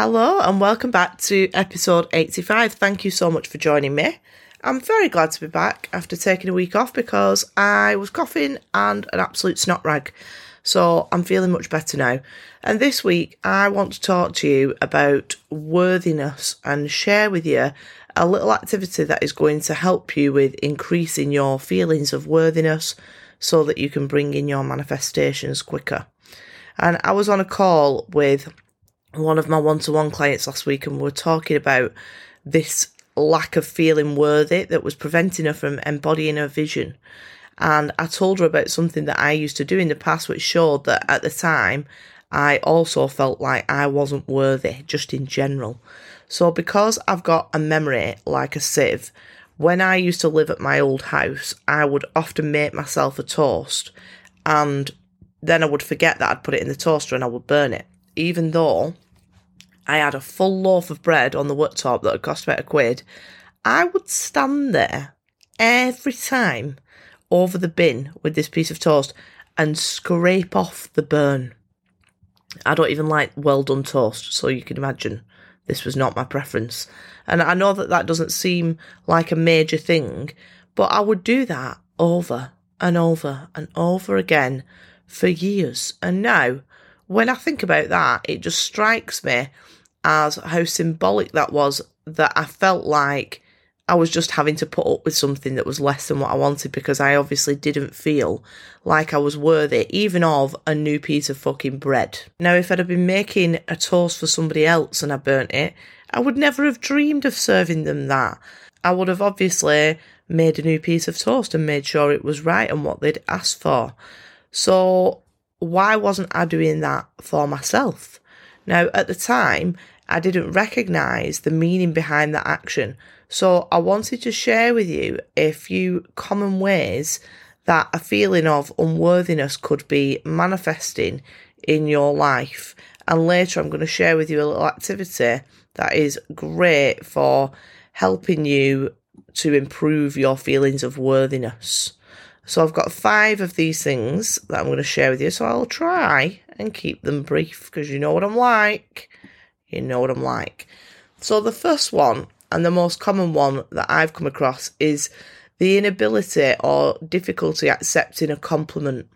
Hello and welcome back to episode 85. Thank you so much for joining me. I'm very glad to be back after taking a week off because I was coughing and an absolute snot rag. So I'm feeling much better now. And this week I want to talk to you about worthiness and share with you a little activity that is going to help you with increasing your feelings of worthiness so that you can bring in your manifestations quicker. And I was on a call with one of my one to one clients last week, and we were talking about this lack of feeling worthy that was preventing her from embodying her vision. And I told her about something that I used to do in the past, which showed that at the time I also felt like I wasn't worthy, just in general. So, because I've got a memory like a sieve, when I used to live at my old house, I would often make myself a toast and then I would forget that I'd put it in the toaster and I would burn it even though I had a full loaf of bread on the worktop that had cost about a quid, I would stand there every time over the bin with this piece of toast and scrape off the burn. I don't even like well done toast, so you can imagine this was not my preference. And I know that that doesn't seem like a major thing, but I would do that over and over and over again for years. And now when I think about that, it just strikes me as how symbolic that was that I felt like I was just having to put up with something that was less than what I wanted because I obviously didn't feel like I was worthy even of a new piece of fucking bread. Now, if I'd have been making a toast for somebody else and I burnt it, I would never have dreamed of serving them that. I would have obviously made a new piece of toast and made sure it was right and what they'd asked for. So why wasn't I doing that for myself? Now, at the time, I didn't recognize the meaning behind that action. So I wanted to share with you a few common ways that a feeling of unworthiness could be manifesting in your life. And later, I'm going to share with you a little activity that is great for helping you to improve your feelings of worthiness. So I've got five of these things that I'm going to share with you. So I'll try and keep them brief because you know what I'm like. You know what I'm like. So the first one and the most common one that I've come across is the inability or difficulty accepting a compliment,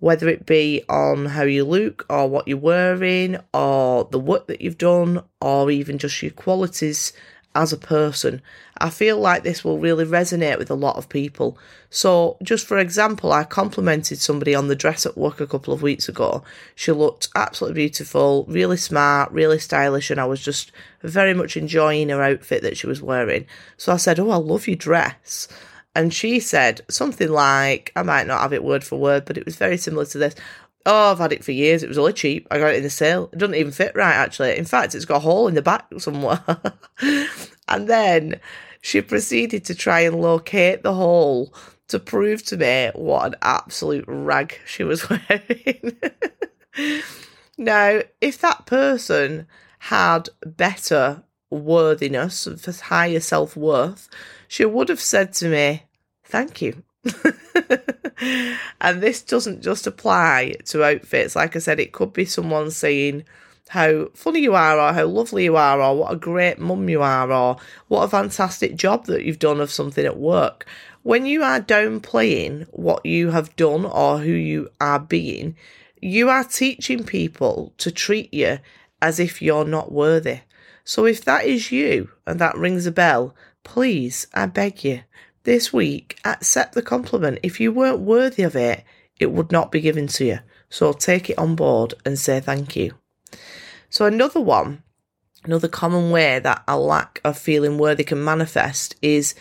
whether it be on how you look or what you're wearing or the work that you've done or even just your qualities as a person. I feel like this will really resonate with a lot of people. So, just for example, I complimented somebody on the dress at work a couple of weeks ago. She looked absolutely beautiful, really smart, really stylish, and I was just very much enjoying her outfit that she was wearing. So I said, Oh, I love your dress. And she said something like, I might not have it word for word, but it was very similar to this. Oh, I've had it for years. It was only cheap. I got it in the sale. It doesn't even fit right, actually. In fact, it's got a hole in the back somewhere. and then she proceeded to try and locate the hole to prove to me what an absolute rag she was wearing. now, if that person had better worthiness, higher self worth, she would have said to me, Thank you. and this doesn't just apply to outfits. Like I said, it could be someone saying how funny you are, or how lovely you are, or what a great mum you are, or what a fantastic job that you've done of something at work. When you are downplaying what you have done or who you are being, you are teaching people to treat you as if you're not worthy. So if that is you and that rings a bell, please, I beg you, this week, accept the compliment. If you weren't worthy of it, it would not be given to you. So take it on board and say thank you. So, another one, another common way that a lack of feeling worthy can manifest is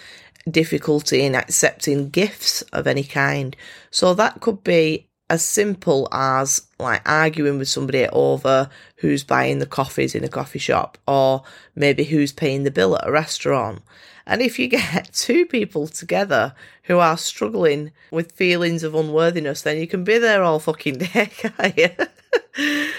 difficulty in accepting gifts of any kind. So, that could be as simple as like arguing with somebody over who's buying the coffees in a coffee shop or maybe who's paying the bill at a restaurant. And if you get two people together who are struggling with feelings of unworthiness, then you can be there all fucking day, can't you?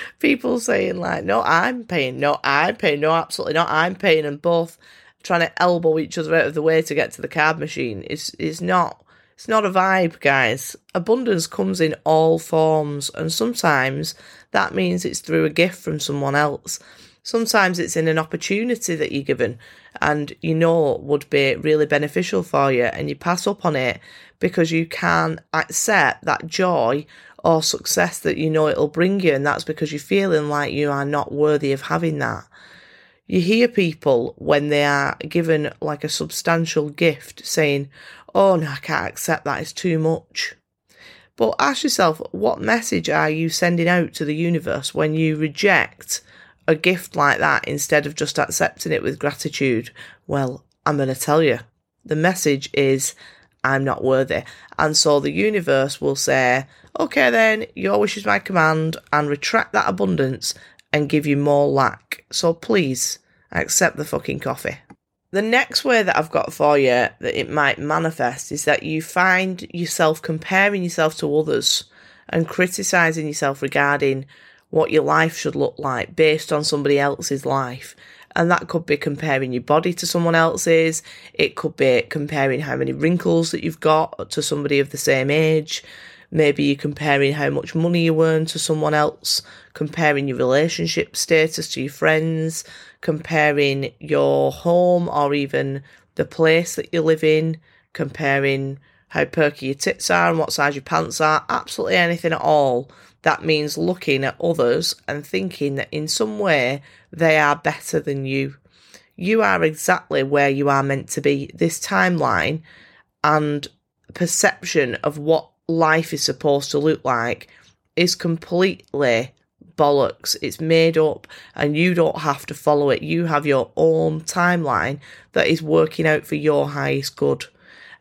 people saying like, no, I'm paying, no, I'm paying, no, absolutely not, I'm paying, and both trying to elbow each other out of the way to get to the card machine is is not it's not a vibe, guys. Abundance comes in all forms, and sometimes that means it's through a gift from someone else. Sometimes it's in an opportunity that you're given and you know would be really beneficial for you and you pass up on it because you can't accept that joy or success that you know it'll bring you and that's because you're feeling like you are not worthy of having that. You hear people when they are given like a substantial gift saying, Oh no, I can't accept that, it's too much. But ask yourself, what message are you sending out to the universe when you reject a gift like that instead of just accepting it with gratitude? Well, I'm going to tell you. The message is, I'm not worthy. And so the universe will say, okay, then, your wish is my command, and retract that abundance and give you more lack. So please accept the fucking coffee. The next way that I've got for you that it might manifest is that you find yourself comparing yourself to others and criticizing yourself regarding what your life should look like based on somebody else's life. And that could be comparing your body to someone else's. It could be comparing how many wrinkles that you've got to somebody of the same age. Maybe you're comparing how much money you earn to someone else, comparing your relationship status to your friends, comparing your home or even the place that you live in, comparing how perky your tits are and what size your pants are, absolutely anything at all. That means looking at others and thinking that in some way they are better than you. You are exactly where you are meant to be. This timeline and perception of what life is supposed to look like is completely bollocks. It's made up and you don't have to follow it. You have your own timeline that is working out for your highest good.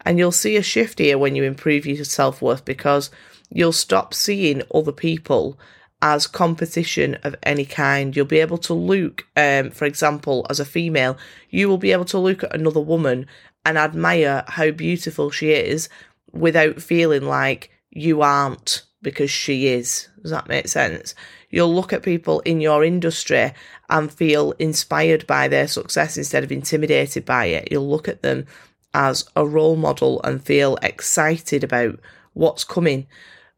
And you'll see a shift here when you improve your self worth because you'll stop seeing other people as competition of any kind. You'll be able to look, um, for example, as a female, you will be able to look at another woman and admire how beautiful she is without feeling like you aren't because she is. Does that make sense? You'll look at people in your industry and feel inspired by their success instead of intimidated by it. You'll look at them as a role model and feel excited about what's coming.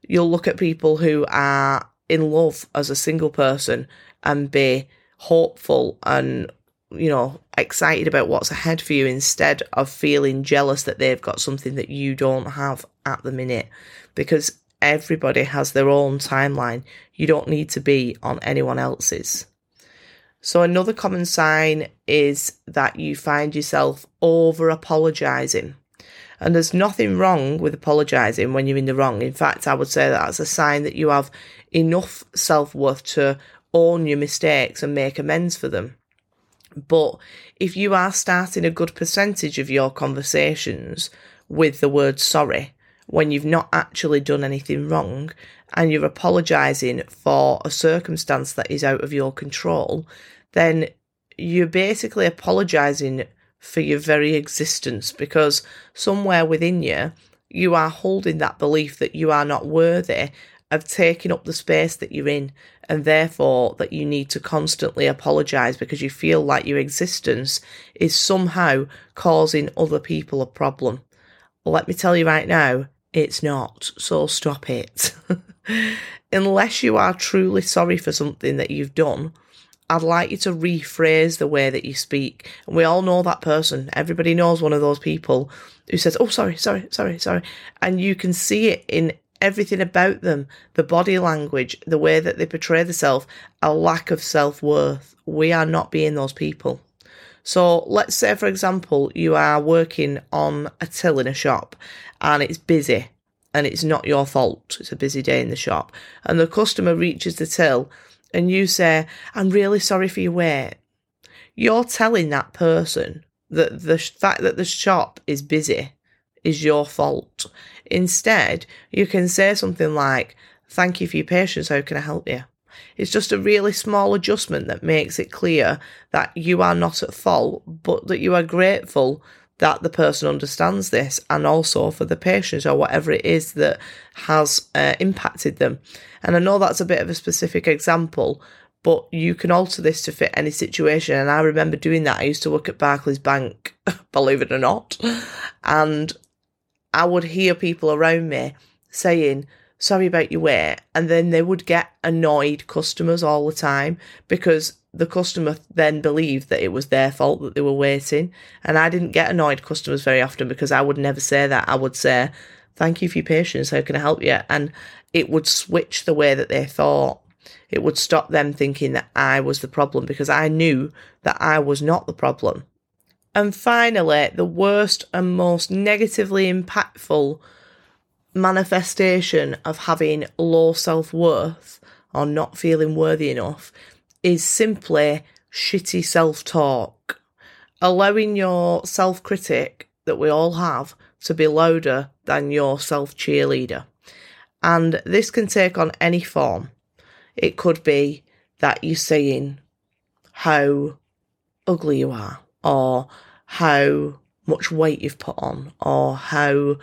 You'll look at people who are in love as a single person and be hopeful and you know excited about what's ahead for you instead of feeling jealous that they've got something that you don't have at the minute because everybody has their own timeline. You don't need to be on anyone else's. So, another common sign is that you find yourself over apologizing. And there's nothing wrong with apologizing when you're in the wrong. In fact, I would say that that's a sign that you have enough self worth to own your mistakes and make amends for them. But if you are starting a good percentage of your conversations with the word sorry, when you've not actually done anything wrong and you're apologizing for a circumstance that is out of your control, then you're basically apologizing for your very existence because somewhere within you, you are holding that belief that you are not worthy of taking up the space that you're in and therefore that you need to constantly apologize because you feel like your existence is somehow causing other people a problem. Let me tell you right now, it's not, so stop it. Unless you are truly sorry for something that you've done, I'd like you to rephrase the way that you speak. And we all know that person. Everybody knows one of those people who says, Oh, sorry, sorry, sorry, sorry. And you can see it in everything about them the body language, the way that they portray themselves, a lack of self worth. We are not being those people. So let's say, for example, you are working on a till in a shop and it's busy and it's not your fault. It's a busy day in the shop. And the customer reaches the till and you say, I'm really sorry for your wait. You're telling that person that the fact that the shop is busy is your fault. Instead, you can say something like, Thank you for your patience. How can I help you? It's just a really small adjustment that makes it clear that you are not at fault, but that you are grateful that the person understands this and also for the patient or whatever it is that has uh, impacted them. And I know that's a bit of a specific example, but you can alter this to fit any situation. And I remember doing that. I used to work at Barclays Bank, believe it or not. And I would hear people around me saying, sorry about your wait. And then they would get annoyed customers all the time because the customer then believed that it was their fault that they were waiting. And I didn't get annoyed customers very often because I would never say that. I would say, Thank you for your patience. How can I help you? And it would switch the way that they thought. It would stop them thinking that I was the problem because I knew that I was not the problem. And finally, the worst and most negatively impactful manifestation of having low self worth or not feeling worthy enough is simply shitty self talk. Allowing your self critic that we all have to be louder than your self cheerleader. And this can take on any form. It could be that you're saying how ugly you are, or how much weight you've put on, or how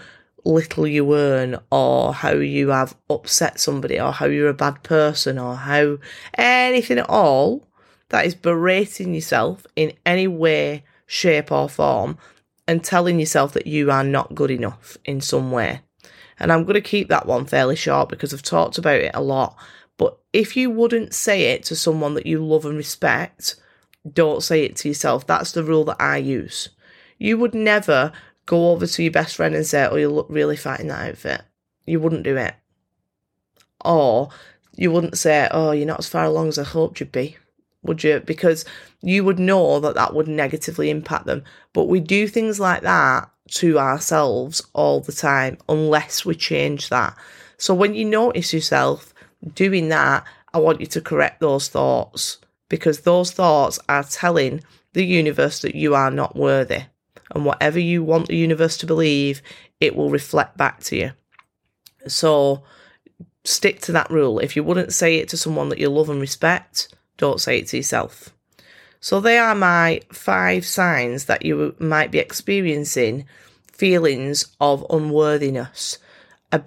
little you earn, or how you have upset somebody, or how you're a bad person, or how anything at all that is berating yourself in any way, shape, or form and telling yourself that you are not good enough in some way. And I'm going to keep that one fairly short because I've talked about it a lot. But if you wouldn't say it to someone that you love and respect, don't say it to yourself. That's the rule that I use. You would never go over to your best friend and say, Oh, you look really fat in that outfit. You wouldn't do it. Or you wouldn't say, Oh, you're not as far along as I hoped you'd be would you? Because you would know that that would negatively impact them. But we do things like that to ourselves all the time unless we change that. So when you notice yourself doing that, I want you to correct those thoughts because those thoughts are telling the universe that you are not worthy. And whatever you want the universe to believe, it will reflect back to you. So stick to that rule. If you wouldn't say it to someone that you love and respect, don't say it to yourself. So, they are my five signs that you might be experiencing feelings of unworthiness, uh,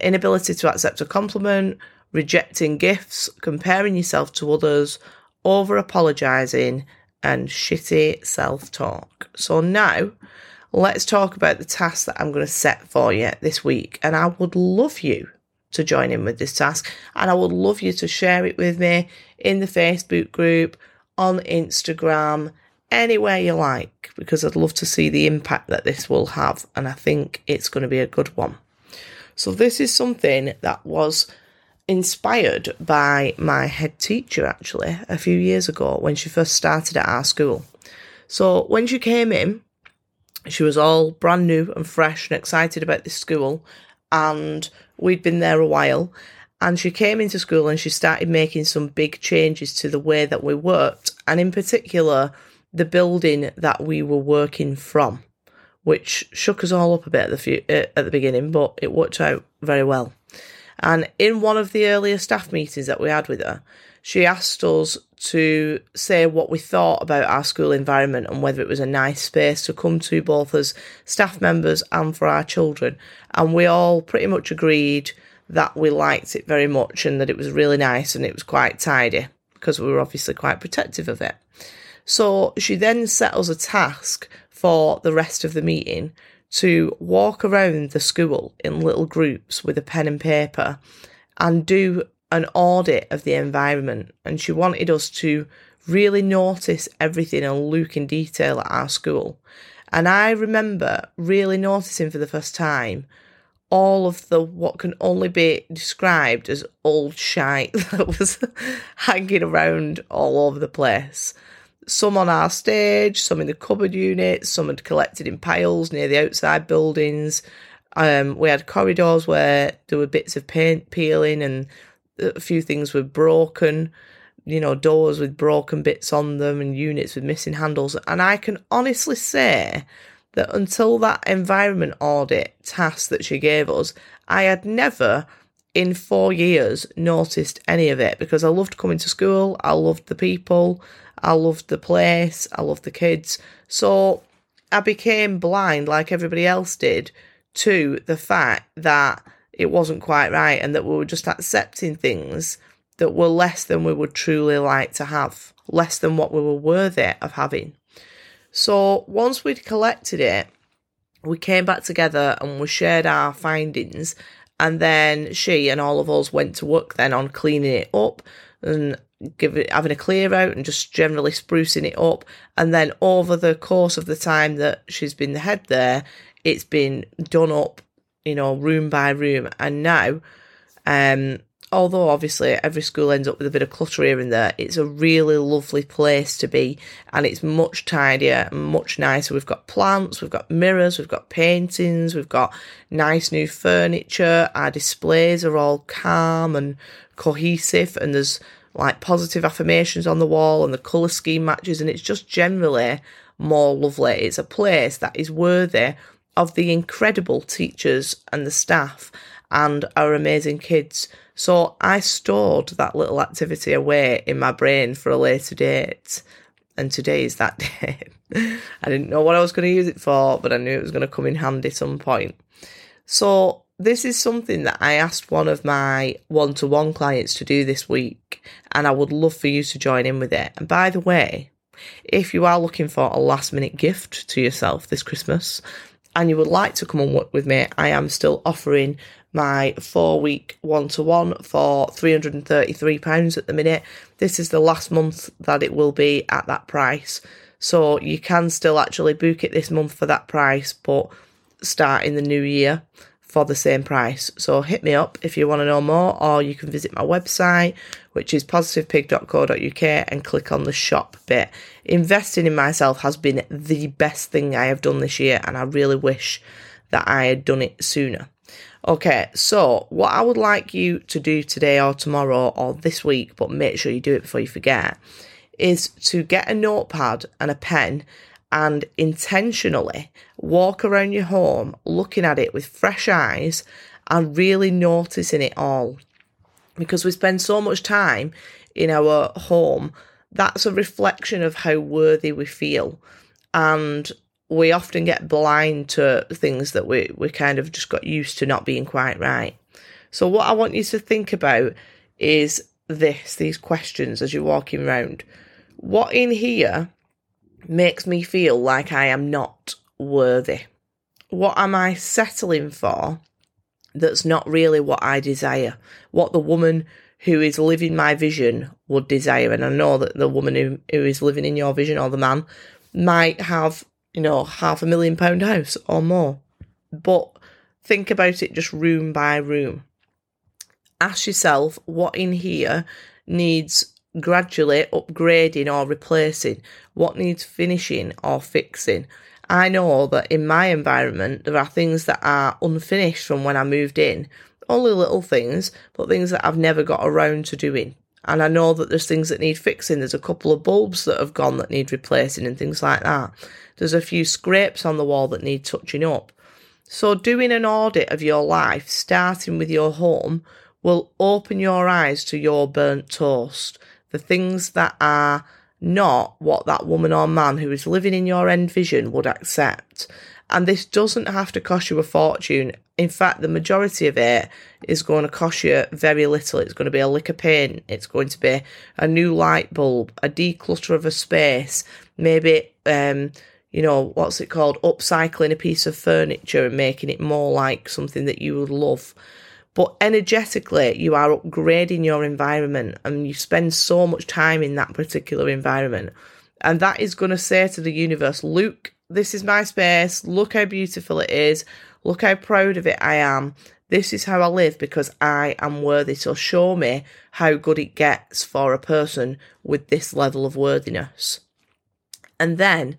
inability to accept a compliment, rejecting gifts, comparing yourself to others, over apologizing, and shitty self talk. So, now let's talk about the task that I'm going to set for you this week. And I would love you to join in with this task. And I would love you to share it with me in the Facebook group, on Instagram, anywhere you like, because I'd love to see the impact that this will have. And I think it's going to be a good one. So, this is something that was inspired by my head teacher actually a few years ago when she first started at our school. So, when she came in, she was all brand new and fresh and excited about this school and we'd been there a while. And she came into school and she started making some big changes to the way that we worked, and in particular, the building that we were working from, which shook us all up a bit at the, few, uh, at the beginning, but it worked out very well. And in one of the earlier staff meetings that we had with her, she asked us to say what we thought about our school environment and whether it was a nice space to come to both as staff members and for our children. And we all pretty much agreed that we liked it very much and that it was really nice and it was quite tidy because we were obviously quite protective of it. So she then set us a task for the rest of the meeting to walk around the school in little groups with a pen and paper and do an audit of the environment. And she wanted us to really notice everything and look in detail at our school. And I remember really noticing for the first time all of the what can only be described as old shite that was hanging around all over the place. Some on our stage, some in the cupboard unit, some had collected in piles near the outside buildings. Um, we had corridors where there were bits of paint peeling and a few things were broken, you know, doors with broken bits on them and units with missing handles. And I can honestly say that until that environment audit task that she gave us, I had never in four years noticed any of it because I loved coming to school, I loved the people, I loved the place, I loved the kids. So I became blind like everybody else did to the fact that it wasn't quite right and that we were just accepting things that were less than we would truly like to have, less than what we were worthy of having. So once we'd collected it, we came back together and we shared our findings. And then she and all of us went to work then on cleaning it up, and give it having a clear out and just generally sprucing it up. And then over the course of the time that she's been the head there, it's been done up, you know, room by room. And now, um, although obviously every school ends up with a bit of clutter here and there, it's a really lovely place to be and it's much tidier and much nicer. We've got plants, we've got mirrors, we've got paintings, we've got nice new furniture. Our displays are all calm and cohesive and there's like positive affirmations on the wall and the colour scheme matches and it's just generally more lovely. It's a place that is worthy of the incredible teachers and the staff and our amazing kids so I stored that little activity away in my brain for a later date. And today is that day. I didn't know what I was going to use it for, but I knew it was going to come in handy at some point. So this is something that I asked one of my one to one clients to do this week, and I would love for you to join in with it. And by the way, if you are looking for a last minute gift to yourself this Christmas and you would like to come and work with me, I am still offering my four week one to one for £333 at the minute. This is the last month that it will be at that price. So you can still actually book it this month for that price, but start in the new year for the same price. So hit me up if you want to know more, or you can visit my website, which is positivepig.co.uk, and click on the shop bit. Investing in myself has been the best thing I have done this year, and I really wish that I had done it sooner. Okay, so what I would like you to do today or tomorrow or this week, but make sure you do it before you forget, is to get a notepad and a pen and intentionally walk around your home looking at it with fresh eyes and really noticing it all. Because we spend so much time in our home, that's a reflection of how worthy we feel. And we often get blind to things that we, we kind of just got used to not being quite right. So, what I want you to think about is this these questions as you're walking around. What in here makes me feel like I am not worthy? What am I settling for that's not really what I desire? What the woman who is living my vision would desire. And I know that the woman who, who is living in your vision or the man might have you know, half a million pound house or more. But think about it just room by room. Ask yourself what in here needs gradually upgrading or replacing, what needs finishing or fixing. I know that in my environment, there are things that are unfinished from when I moved in. Only little things, but things that I've never got around to doing. And I know that there's things that need fixing. There's a couple of bulbs that have gone that need replacing and things like that. There's a few scrapes on the wall that need touching up. So, doing an audit of your life, starting with your home, will open your eyes to your burnt toast, the things that are not what that woman or man who is living in your end vision would accept. And this doesn't have to cost you a fortune. In fact, the majority of it is going to cost you very little. It's going to be a lick of paint, it's going to be a new light bulb, a declutter of a space, maybe um, you know, what's it called? Upcycling a piece of furniture and making it more like something that you would love. But energetically, you are upgrading your environment and you spend so much time in that particular environment. And that is going to say to the universe, Luke, this is my space. Look how beautiful it is. Look how proud of it I am. This is how I live because I am worthy. So show me how good it gets for a person with this level of worthiness. And then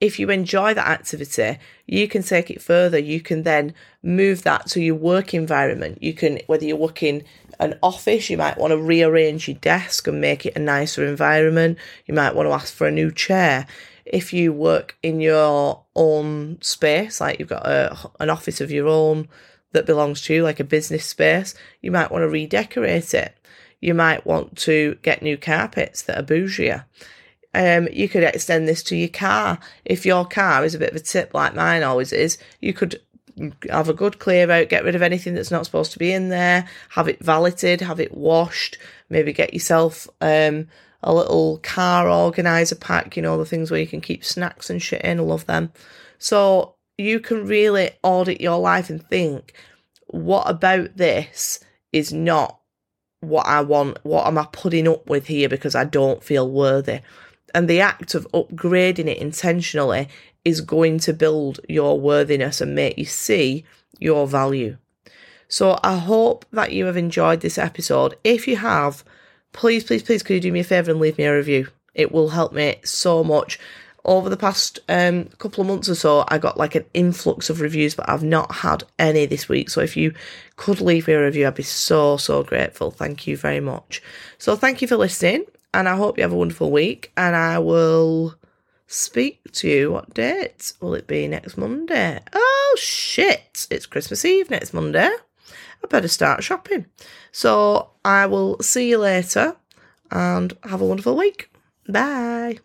if you enjoy that activity, you can take it further. You can then move that to your work environment. You can, whether you're working an office, you might want to rearrange your desk and make it a nicer environment. You might want to ask for a new chair. If you work in your own space, like you've got a, an office of your own that belongs to you, like a business space, you might want to redecorate it. You might want to get new carpets that are bougier. Um, you could extend this to your car. If your car is a bit of a tip like mine always is, you could have a good clear out, get rid of anything that's not supposed to be in there, have it valeted, have it washed, maybe get yourself um, a little car organizer pack, you know, the things where you can keep snacks and shit in. I love them. So you can really audit your life and think, what about this is not what I want, what am I putting up with here because I don't feel worthy. And the act of upgrading it intentionally is going to build your worthiness and make you see your value. So I hope that you have enjoyed this episode. If you have, please, please, please, could you do me a favour and leave me a review? It will help me so much. Over the past um, couple of months or so, I got like an influx of reviews, but I've not had any this week. So if you could leave me a review, I'd be so, so grateful. Thank you very much. So thank you for listening, and I hope you have a wonderful week. And I will speak to you. What date will it be next Monday? Oh, shit. It's Christmas Eve next Monday. I better start shopping. So I will see you later and have a wonderful week. Bye.